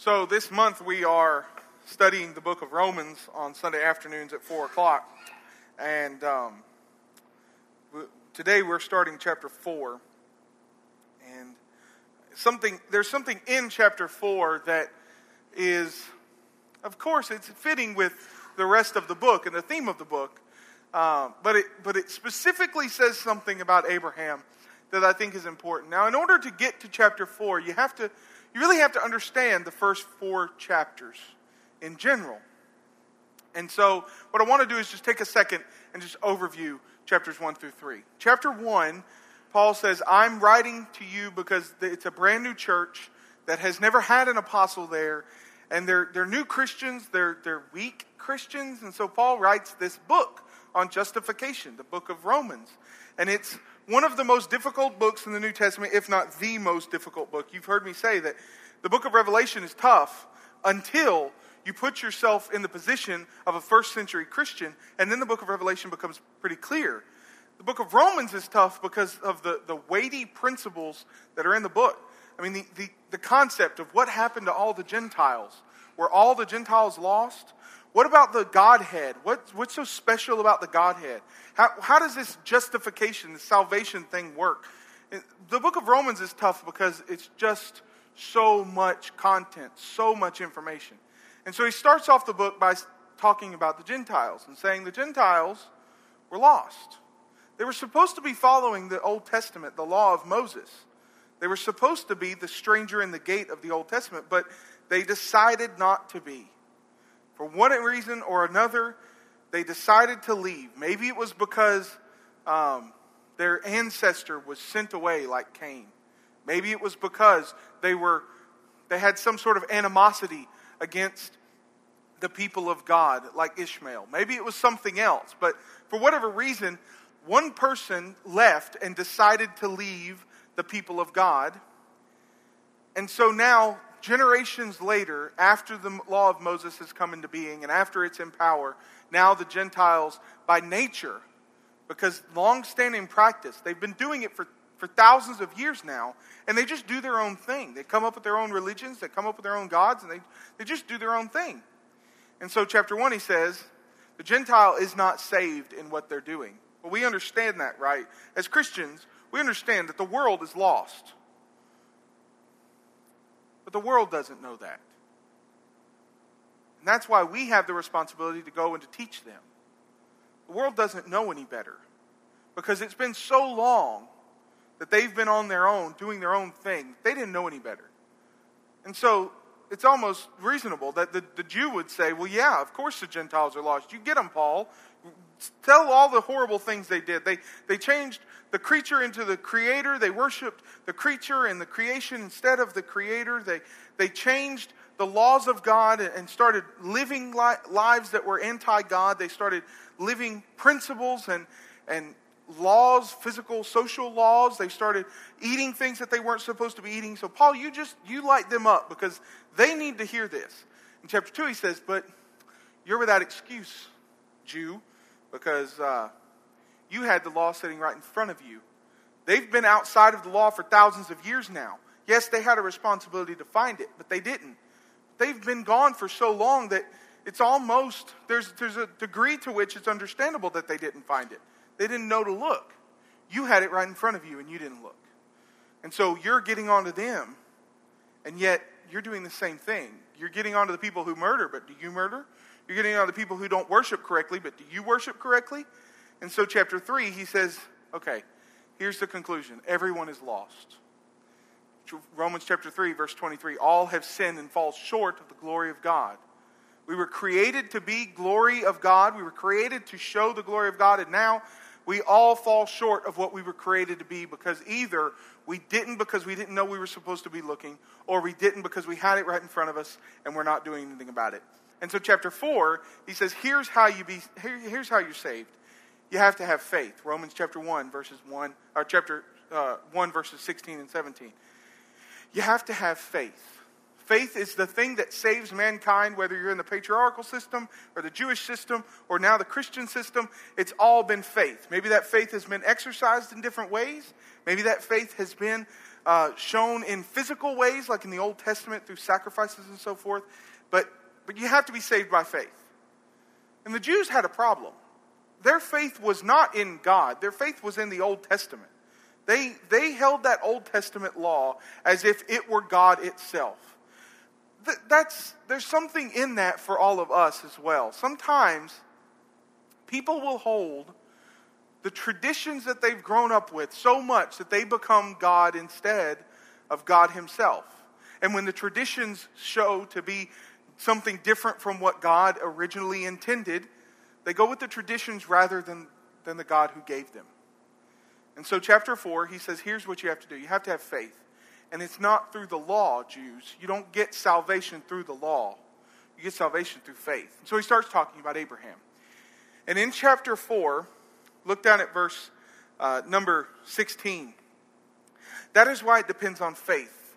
So, this month we are studying the book of Romans on Sunday afternoons at 4 o'clock. And um, today we're starting chapter 4. And something, there's something in chapter 4 that is, of course, it's fitting with the rest of the book and the theme of the book. Uh, but, it, but it specifically says something about Abraham that I think is important. Now, in order to get to chapter 4, you have to you really have to understand the first four chapters in general. And so, what I want to do is just take a second and just overview chapters 1 through 3. Chapter 1, Paul says, I'm writing to you because it's a brand new church that has never had an apostle there, and they're, they're new Christians, they're, they're weak Christians, and so Paul writes this book on justification, the book of Romans. And it's one of the most difficult books in the New Testament, if not the most difficult book. You've heard me say that the book of Revelation is tough until you put yourself in the position of a first century Christian, and then the book of Revelation becomes pretty clear. The book of Romans is tough because of the, the weighty principles that are in the book. I mean, the, the, the concept of what happened to all the Gentiles. Were all the Gentiles lost? What about the Godhead? What, what's so special about the Godhead? How, how does this justification, this salvation thing work? The book of Romans is tough because it's just so much content, so much information. And so he starts off the book by talking about the Gentiles and saying the Gentiles were lost. They were supposed to be following the Old Testament, the law of Moses. They were supposed to be the stranger in the gate of the Old Testament, but they decided not to be. For one reason or another, they decided to leave. Maybe it was because um, their ancestor was sent away like Cain. Maybe it was because they were they had some sort of animosity against the people of God like Ishmael. Maybe it was something else, but for whatever reason, one person left and decided to leave the people of God. And so now generations later, after the law of Moses has come into being and after it's in power, now the Gentiles, by nature, because long-standing practice, they've been doing it for, for thousands of years now, and they just do their own thing. They come up with their own religions, they come up with their own gods, and they, they just do their own thing. And so, chapter 1, he says, the Gentile is not saved in what they're doing. But we understand that, right? As Christians, we understand that the world is lost. But the world doesn't know that. And that's why we have the responsibility to go and to teach them. The world doesn't know any better because it's been so long that they've been on their own, doing their own thing. They didn't know any better. And so it's almost reasonable that the, the Jew would say, well, yeah, of course the Gentiles are lost. You get them, Paul. Tell all the horrible things they did. They, they changed the creature into the creator. They worshiped the creature and the creation instead of the creator. They, they changed the laws of God and started living li- lives that were anti God. They started living principles and, and laws, physical, social laws. They started eating things that they weren't supposed to be eating. So, Paul, you just, you light them up because they need to hear this. In chapter 2, he says, But you're without excuse, Jew, because uh, you had the law sitting right in front of you. They've been outside of the law for thousands of years now. Yes, they had a responsibility to find it, but they didn't. They've been gone for so long that it's almost, there's, there's a degree to which it's understandable that they didn't find it. They didn't know to look. You had it right in front of you and you didn't look. And so you're getting onto them, and yet you're doing the same thing. You're getting onto the people who murder, but do you murder? You're getting onto the people who don't worship correctly, but do you worship correctly? And so, chapter 3, he says, okay, here's the conclusion everyone is lost. Romans chapter 3, verse 23 all have sinned and fall short of the glory of God. We were created to be glory of God. We were created to show the glory of God, and now we all fall short of what we were created to be because either we didn't because we didn't know we were supposed to be looking, or we didn't because we had it right in front of us and we're not doing anything about it. And so, chapter 4, he says, here's how, you be, here, here's how you're saved you have to have faith. Romans chapter 1, verses 1, or chapter uh, 1, verses 16 and 17. You have to have faith. Faith is the thing that saves mankind, whether you're in the patriarchal system or the Jewish system or now the Christian system. It's all been faith. Maybe that faith has been exercised in different ways. Maybe that faith has been uh, shown in physical ways, like in the Old Testament through sacrifices and so forth, but, but you have to be saved by faith. And the Jews had a problem. Their faith was not in God, their faith was in the Old Testament. They, they held that Old Testament law as if it were God itself. that's, there's something in that for all of us as well. Sometimes people will hold the traditions that they've grown up with so much that they become God instead of God Himself. And when the traditions show to be something different from what God originally intended, they go with the traditions rather than, than the God who gave them. And so, chapter 4, he says, here's what you have to do you have to have faith. And it's not through the law, Jews. You don't get salvation through the law, you get salvation through faith. And so, he starts talking about Abraham. And in chapter 4, look down at verse uh, number 16. That is why it depends on faith,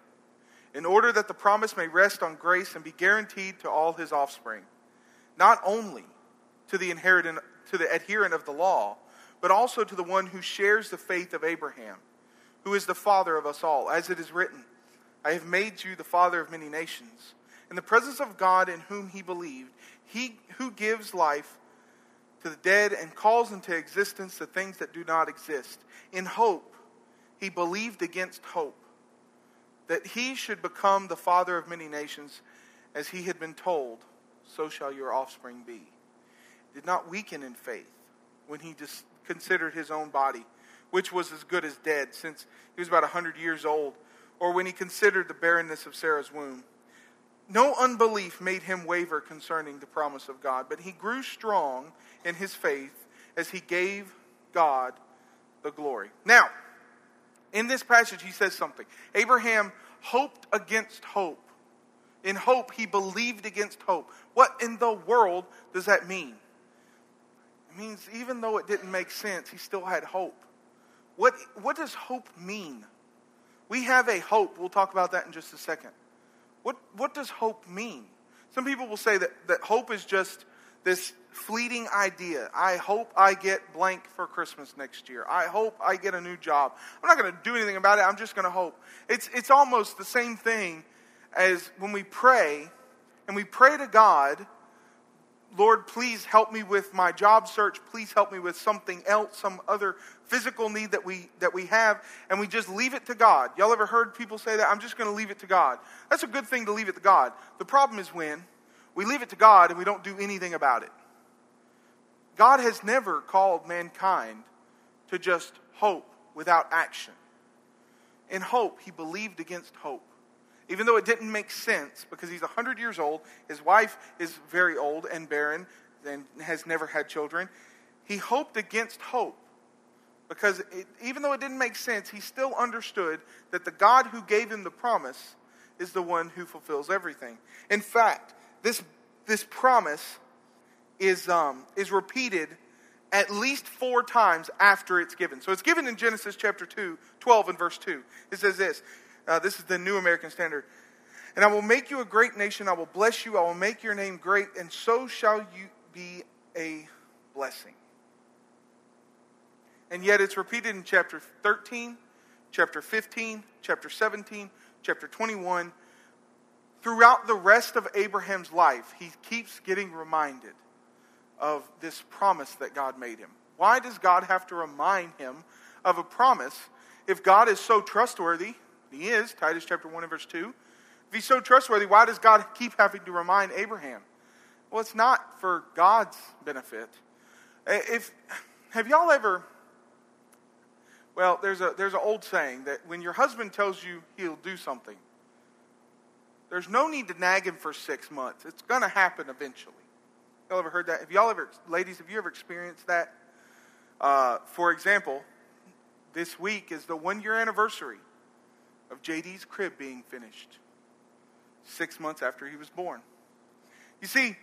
in order that the promise may rest on grace and be guaranteed to all his offspring, not only to the to the adherent of the law but also to the one who shares the faith of Abraham, who is the father of us all. As it is written, I have made you the father of many nations. In the presence of God in whom he believed, he who gives life to the dead and calls into existence the things that do not exist. In hope, he believed against hope that he should become the father of many nations, as he had been told, so shall your offspring be. Did not weaken in faith when he just considered his own body, which was as good as dead, since he was about a 100 years old, or when he considered the barrenness of Sarah's womb. No unbelief made him waver concerning the promise of God, but he grew strong in his faith as he gave God the glory. Now, in this passage, he says something. Abraham hoped against hope. In hope, he believed against hope. What in the world does that mean? It means even though it didn't make sense, he still had hope. What, what does hope mean? We have a hope. We'll talk about that in just a second. What, what does hope mean? Some people will say that, that hope is just this fleeting idea. I hope I get blank for Christmas next year. I hope I get a new job. I'm not going to do anything about it. I'm just going to hope. It's, it's almost the same thing as when we pray and we pray to God Lord, please help me with my job search. Please help me with something else, some other physical need that we, that we have, and we just leave it to God. Y'all ever heard people say that? I'm just going to leave it to God. That's a good thing to leave it to God. The problem is when we leave it to God and we don't do anything about it. God has never called mankind to just hope without action. In hope, he believed against hope even though it didn't make sense because he's 100 years old, his wife is very old and barren and has never had children. He hoped against hope because it, even though it didn't make sense, he still understood that the God who gave him the promise is the one who fulfills everything. In fact, this, this promise is, um, is repeated at least four times after it's given. So it's given in Genesis chapter 2, 12 and verse 2. It says this uh, this is the New American Standard. And I will make you a great nation. I will bless you. I will make your name great, and so shall you be a blessing. And yet it's repeated in chapter 13, chapter 15, chapter 17, chapter 21. Throughout the rest of Abraham's life, he keeps getting reminded of this promise that God made him. Why does God have to remind him of a promise if God is so trustworthy? He is, Titus chapter 1 and verse 2. If he's so trustworthy, why does God keep having to remind Abraham? Well, it's not for God's benefit. If have y'all ever well, there's a there's an old saying that when your husband tells you he'll do something, there's no need to nag him for six months. It's going to happen eventually. Y'all ever heard that? Have y'all ever, ladies, have you ever experienced that? Uh, for example, this week is the one year anniversary of JD's crib being finished six months after he was born. You see,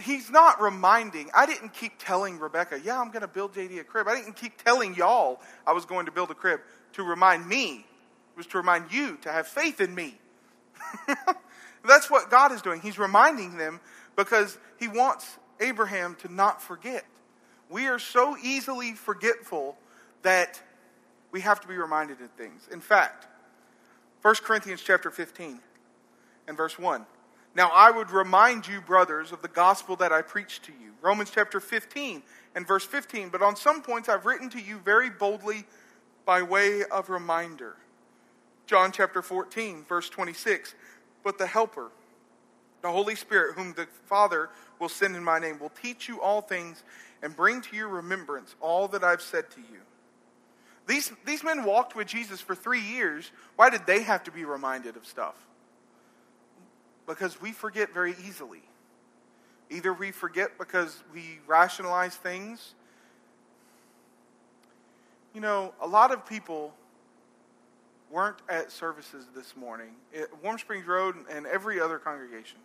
he's not reminding. I didn't keep telling Rebecca, yeah, I'm going to build JD a crib. I didn't keep telling y'all I was going to build a crib to remind me. It was to remind you to have faith in me. That's what God is doing. He's reminding them because he wants Abraham to not forget. We are so easily forgetful that we have to be reminded of things. In fact, 1 Corinthians chapter 15 and verse 1. Now I would remind you, brothers, of the gospel that I preached to you. Romans chapter 15 and verse 15. But on some points I've written to you very boldly by way of reminder. John chapter 14, verse 26. But the Helper, the Holy Spirit, whom the Father will send in my name, will teach you all things and bring to your remembrance all that I've said to you. These, these men walked with Jesus for three years. Why did they have to be reminded of stuff? because we forget very easily. Either we forget because we rationalize things. You know, a lot of people weren't at services this morning at Warm Springs Road and every other congregation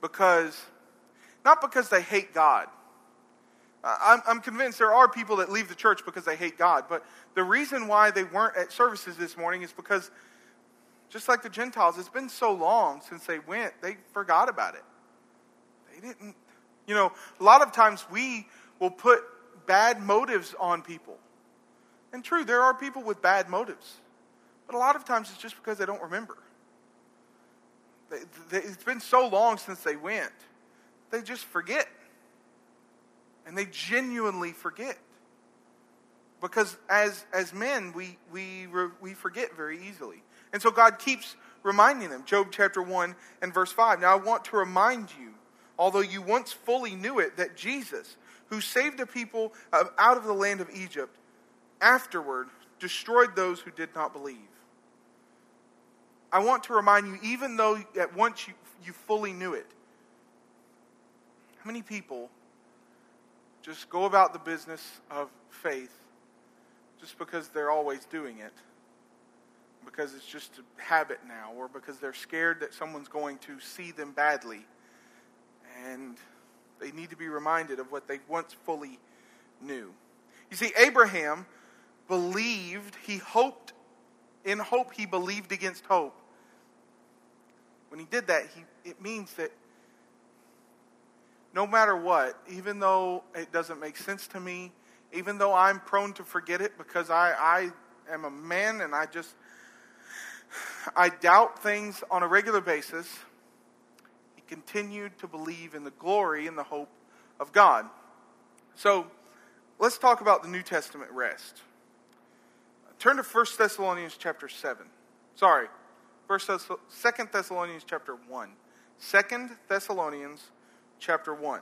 because, not because they hate God. I'm, I'm convinced there are people that leave the church because they hate God, but the reason why they weren't at services this morning is because just like the Gentiles, it's been so long since they went, they forgot about it. They didn't, you know, a lot of times we will put bad motives on people. And true, there are people with bad motives. But a lot of times it's just because they don't remember. They, they, it's been so long since they went, they just forget. And they genuinely forget. Because as, as men, we, we, we forget very easily. And so God keeps reminding them. Job chapter 1 and verse 5. Now I want to remind you, although you once fully knew it, that Jesus, who saved the people out of the land of Egypt, afterward destroyed those who did not believe. I want to remind you, even though at once you, you fully knew it, how many people just go about the business of faith just because they're always doing it? because it's just a habit now, or because they're scared that someone's going to see them badly. And they need to be reminded of what they once fully knew. You see, Abraham believed, he hoped, in hope, he believed against hope. When he did that, he, it means that no matter what, even though it doesn't make sense to me, even though I'm prone to forget it because I, I am a man and I just I doubt things on a regular basis. He continued to believe in the glory and the hope of God. So let's talk about the New Testament rest. Turn to 1 Thessalonians chapter 7. Sorry, 1 Thess- 2 Thessalonians chapter 1. 2 Thessalonians chapter 1.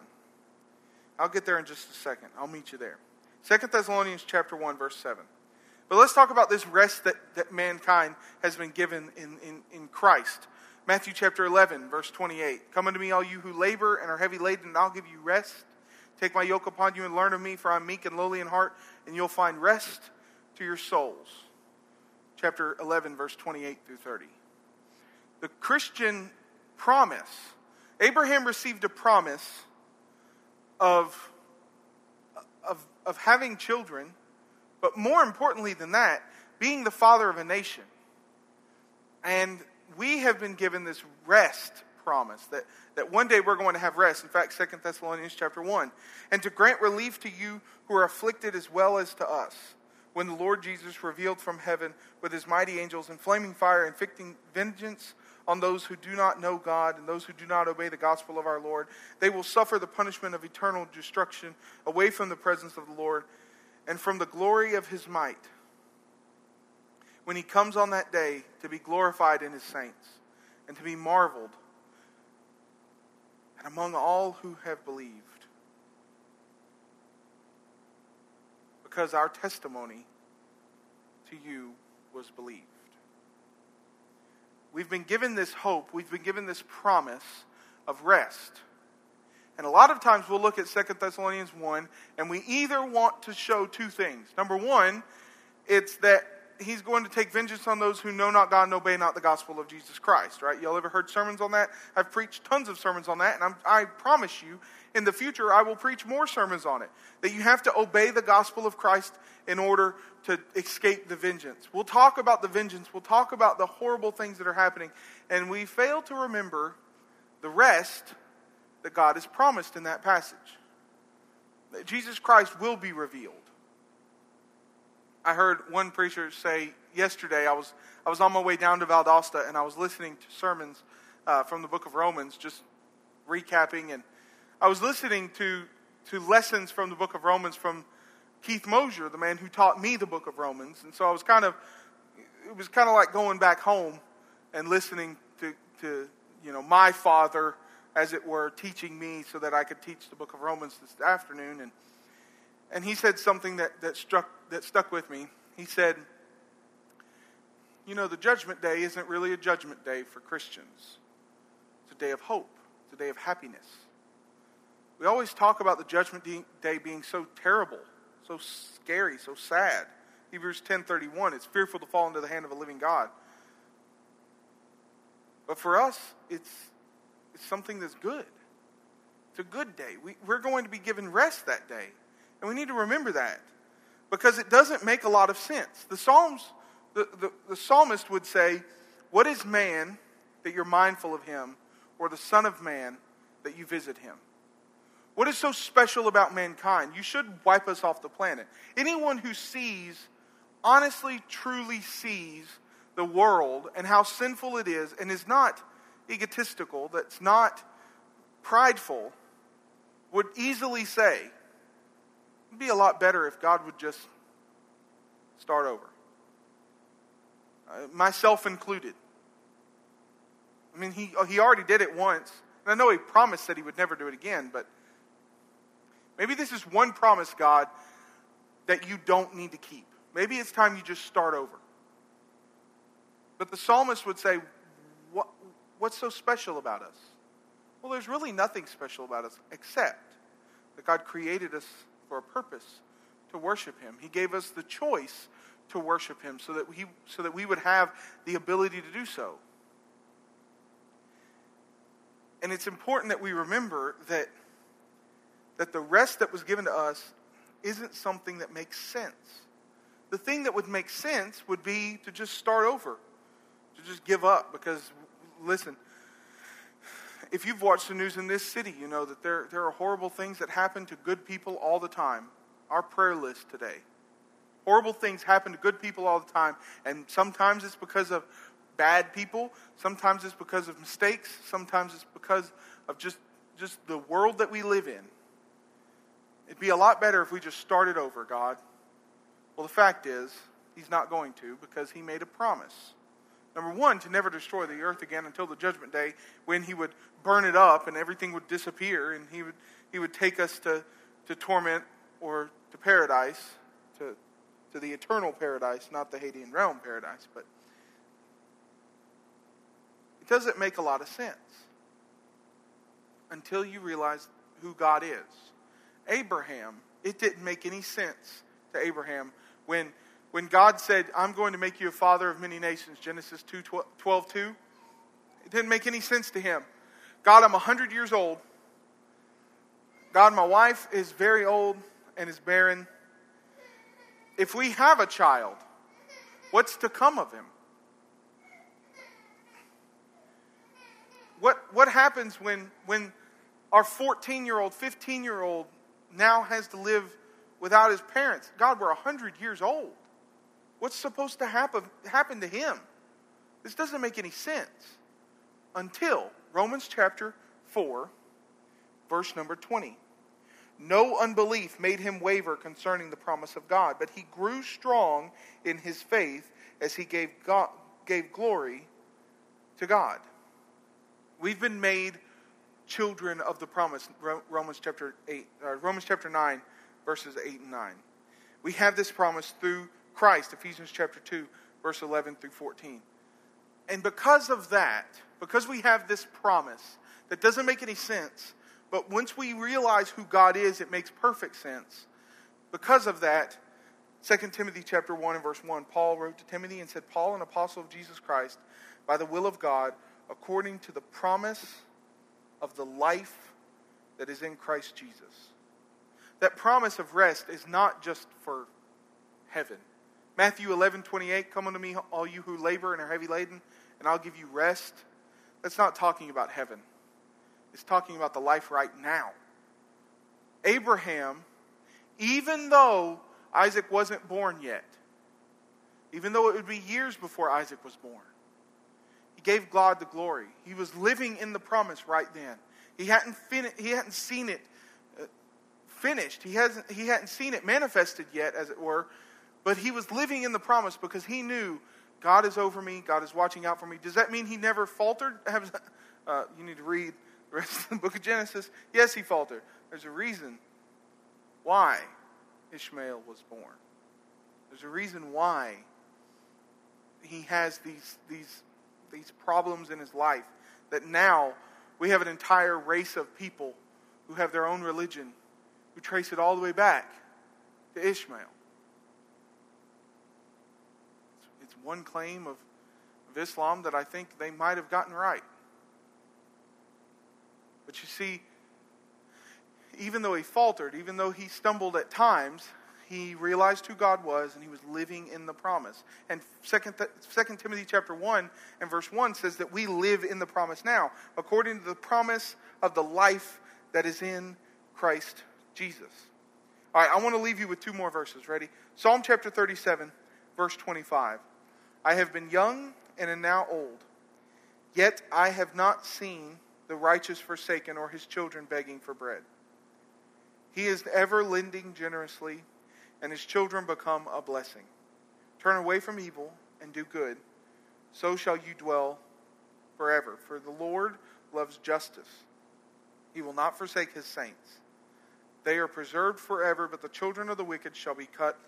I'll get there in just a second. I'll meet you there. 2 Thessalonians chapter 1, verse 7. But let's talk about this rest that, that mankind has been given in, in, in Christ. Matthew chapter 11, verse 28. Come unto me, all you who labor and are heavy laden, and I'll give you rest. Take my yoke upon you and learn of me, for I'm meek and lowly in heart, and you'll find rest to your souls. Chapter 11, verse 28 through 30. The Christian promise. Abraham received a promise of, of, of having children but more importantly than that, being the father of a nation. And we have been given this rest promise that, that one day we're going to have rest. In fact, Second Thessalonians chapter 1. And to grant relief to you who are afflicted as well as to us, when the Lord Jesus revealed from heaven with his mighty angels in flaming fire, inflicting vengeance on those who do not know God and those who do not obey the gospel of our Lord. They will suffer the punishment of eternal destruction away from the presence of the Lord and from the glory of his might when he comes on that day to be glorified in his saints and to be marveled and among all who have believed. Because our testimony to you was believed. We've been given this hope, we've been given this promise of rest. And a lot of times we'll look at 2 Thessalonians 1 and we either want to show two things. Number one, it's that he's going to take vengeance on those who know not God and obey not the gospel of Jesus Christ, right? Y'all ever heard sermons on that? I've preached tons of sermons on that, and I'm, i promise you, in the future, I will preach more sermons on it. That you have to obey the gospel of Christ in order to escape the vengeance. We'll talk about the vengeance, we'll talk about the horrible things that are happening, and we fail to remember the rest that God has promised in that passage. That Jesus Christ will be revealed. I heard one preacher say yesterday, I was, I was on my way down to Valdosta and I was listening to sermons uh, from the book of Romans, just recapping. And I was listening to, to lessons from the book of Romans from Keith Mosier, the man who taught me the book of Romans. And so I was kind of, it was kind of like going back home and listening to, to you know, my father, as it were, teaching me so that I could teach the book of Romans this afternoon. And, and he said something that, that, struck, that stuck with me. He said, You know, the judgment day isn't really a judgment day for Christians, it's a day of hope, it's a day of happiness. We always talk about the judgment day being so terrible, so scary, so sad. Hebrews 10:31, it's fearful to fall into the hand of a living God. But for us, it's, it's something that's good. It's a good day. We, we're going to be given rest that day. And we need to remember that because it doesn't make a lot of sense. The Psalms, the, the, the psalmist would say, What is man that you're mindful of him, or the Son of Man that you visit him? What is so special about mankind? You should wipe us off the planet. Anyone who sees, honestly, truly sees the world and how sinful it is and is not egotistical, that's not prideful, would easily say, it'd be a lot better if God would just start over. Uh, myself included. I mean, he, he already did it once. And I know he promised that he would never do it again, but maybe this is one promise, God, that you don't need to keep. Maybe it's time you just start over. But the psalmist would say, what, What's so special about us? Well, there's really nothing special about us except that God created us for a purpose to worship Him. He gave us the choice to worship Him so that, he, so that we would have the ability to do so. And it's important that we remember that, that the rest that was given to us isn't something that makes sense. The thing that would make sense would be to just start over to just give up because, listen, if you've watched the news in this city, you know that there, there are horrible things that happen to good people all the time. Our prayer list today. Horrible things happen to good people all the time, and sometimes it's because of bad people, sometimes it's because of mistakes, sometimes it's because of just, just the world that we live in. It'd be a lot better if we just started over, God. Well, the fact is, He's not going to because He made a promise. Number one, to never destroy the earth again until the judgment day when he would burn it up and everything would disappear and he would, he would take us to, to torment or to paradise, to, to the eternal paradise, not the Hadean realm paradise. But it doesn't make a lot of sense until you realize who God is. Abraham, it didn't make any sense to Abraham when when God said, I'm going to make you a father of many nations, Genesis 2 12, 2, it didn't make any sense to him. God, I'm 100 years old. God, my wife is very old and is barren. If we have a child, what's to come of him? What, what happens when, when our 14 year old, 15 year old now has to live without his parents? God, we're 100 years old. What's supposed to happen, happen to him? This doesn't make any sense until Romans chapter 4, verse number 20. No unbelief made him waver concerning the promise of God, but he grew strong in his faith as he gave, God, gave glory to God. We've been made children of the promise. Romans chapter 8, uh, Romans chapter 9, verses 8 and 9. We have this promise through Christ, Ephesians chapter 2, verse 11 through 14. And because of that, because we have this promise that doesn't make any sense, but once we realize who God is, it makes perfect sense. Because of that, 2 Timothy chapter 1 and verse 1, Paul wrote to Timothy and said, Paul, an apostle of Jesus Christ, by the will of God, according to the promise of the life that is in Christ Jesus. That promise of rest is not just for heaven. Matthew 11, 28, come unto me, all you who labor and are heavy laden, and I'll give you rest. That's not talking about heaven. It's talking about the life right now. Abraham, even though Isaac wasn't born yet, even though it would be years before Isaac was born. He gave God the glory. He was living in the promise right then. He hadn't, fin- he hadn't seen it uh, finished. He, hasn't, he hadn't seen it manifested yet, as it were, but he was living in the promise because he knew God is over me, God is watching out for me. Does that mean he never faltered? Uh, you need to read the rest of the book of Genesis. Yes, he faltered. There's a reason why Ishmael was born. There's a reason why he has these, these, these problems in his life that now we have an entire race of people who have their own religion who trace it all the way back to Ishmael. It's, it's one claim of, of Islam that I think they might have gotten right. But you see, even though he faltered, even though he stumbled at times, he realized who God was and he was living in the promise. And 2 Timothy chapter 1 and verse 1 says that we live in the promise now, according to the promise of the life that is in Christ Jesus. All right, I want to leave you with two more verses. Ready? Psalm chapter 37, verse 25. I have been young and am now old, yet I have not seen the righteous forsaken or his children begging for bread. He is ever lending generously and his children become a blessing. Turn away from evil and do good, so shall you dwell forever. For the Lord loves justice. He will not forsake his saints. They are preserved forever, but the children of the wicked shall be cut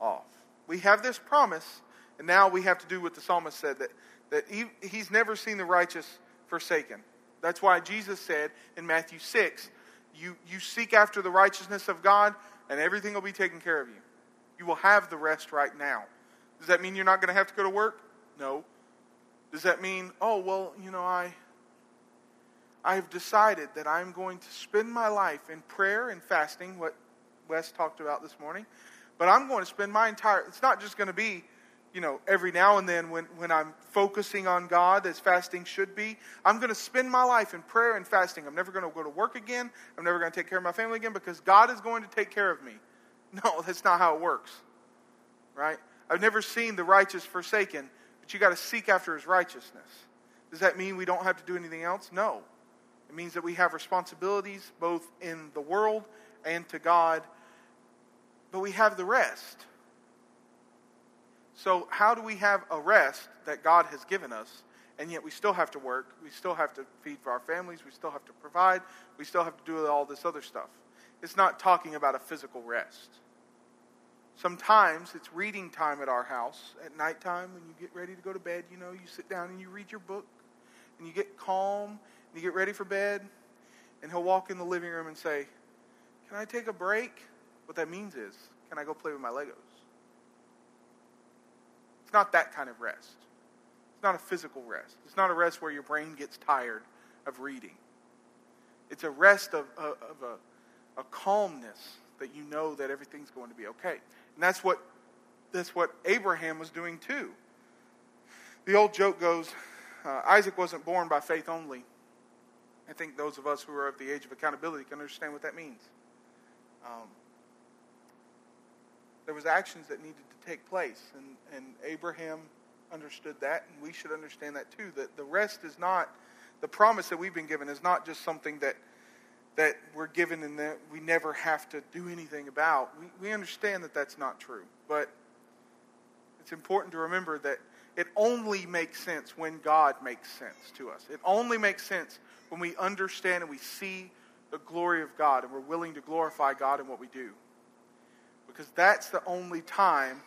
off. We have this promise, and now we have to do what the psalmist said that, that he, he's never seen the righteous forsaken. That's why Jesus said in Matthew 6 you, you seek after the righteousness of God, and everything will be taken care of you. You will have the rest right now. Does that mean you're not going to have to go to work? No. Does that mean, oh, well, you know, I I've decided that I'm going to spend my life in prayer and fasting, what Wes talked about this morning. But I'm going to spend my entire it's not just going to be, you know, every now and then when, when I'm focusing on God as fasting should be. I'm going to spend my life in prayer and fasting. I'm never going to go to work again. I'm never going to take care of my family again because God is going to take care of me. No, that's not how it works. Right? I've never seen the righteous forsaken, but you got to seek after his righteousness. Does that mean we don't have to do anything else? No. It means that we have responsibilities both in the world and to God, but we have the rest. So, how do we have a rest that God has given us, and yet we still have to work? We still have to feed for our families. We still have to provide. We still have to do all this other stuff. It's not talking about a physical rest. Sometimes it's reading time at our house at nighttime when you get ready to go to bed. You know, you sit down and you read your book, and you get calm, and you get ready for bed, and he'll walk in the living room and say, Can I take a break? What that means is, Can I go play with my Legos? It's not that kind of rest. It's not a physical rest. It's not a rest where your brain gets tired of reading. It's a rest of, of, of a, a calmness that you know that everything's going to be okay. And that's what, that's what Abraham was doing too. The old joke goes uh, Isaac wasn't born by faith only. I think those of us who are of the age of accountability can understand what that means. Um, there was actions that needed to take place, and, and Abraham understood that, and we should understand that too. That the rest is not the promise that we've been given is not just something that that we're given and that we never have to do anything about. We, we understand that that's not true, but it's important to remember that it only makes sense when God makes sense to us. It only makes sense when we understand and we see the glory of God and we're willing to glorify God in what we do because that's the only time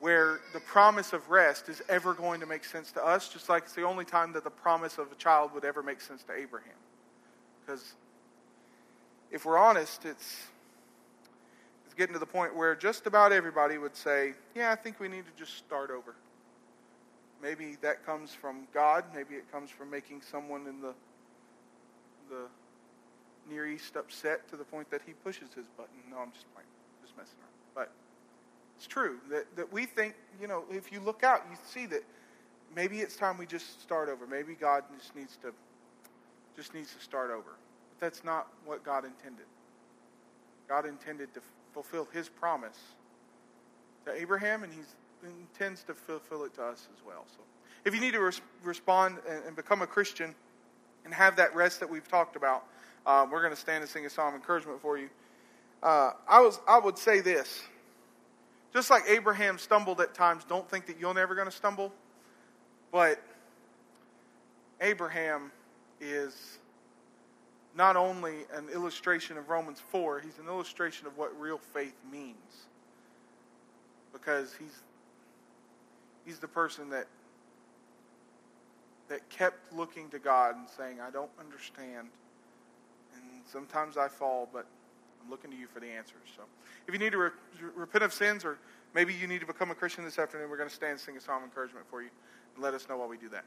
where the promise of rest is ever going to make sense to us, just like it's the only time that the promise of a child would ever make sense to Abraham. Because if we're honest, it's, it's getting to the point where just about everybody would say, Yeah, I think we need to just start over. Maybe that comes from God, maybe it comes from making someone in the, the Near East upset to the point that he pushes his button. No, I'm just playing messing. But it's true that, that we think, you know, if you look out, you see that maybe it's time we just start over. Maybe God just needs to just needs to start over. But that's not what God intended. God intended to fulfill his promise to Abraham, and he intends to fulfill it to us as well. So, if you need to res- respond and, and, become a Christian and have that rest that we've talked about, uh, we're going to stand and sing a psalm of encouragement for you. Uh, I was, I would say this: just like Abraham stumbled at times, don't think that you're never going to stumble. But Abraham is not only an illustration of Romans 4, he's an illustration of what real faith means. Because he's he's the person that that kept looking to God and saying, I don't understand. And sometimes I fall, but I'm looking to you for the answers. So if you need to re- repent of sins or maybe you need to become a Christian this afternoon, we're going to stand and sing a psalm of encouragement for you. And let us know while we do that.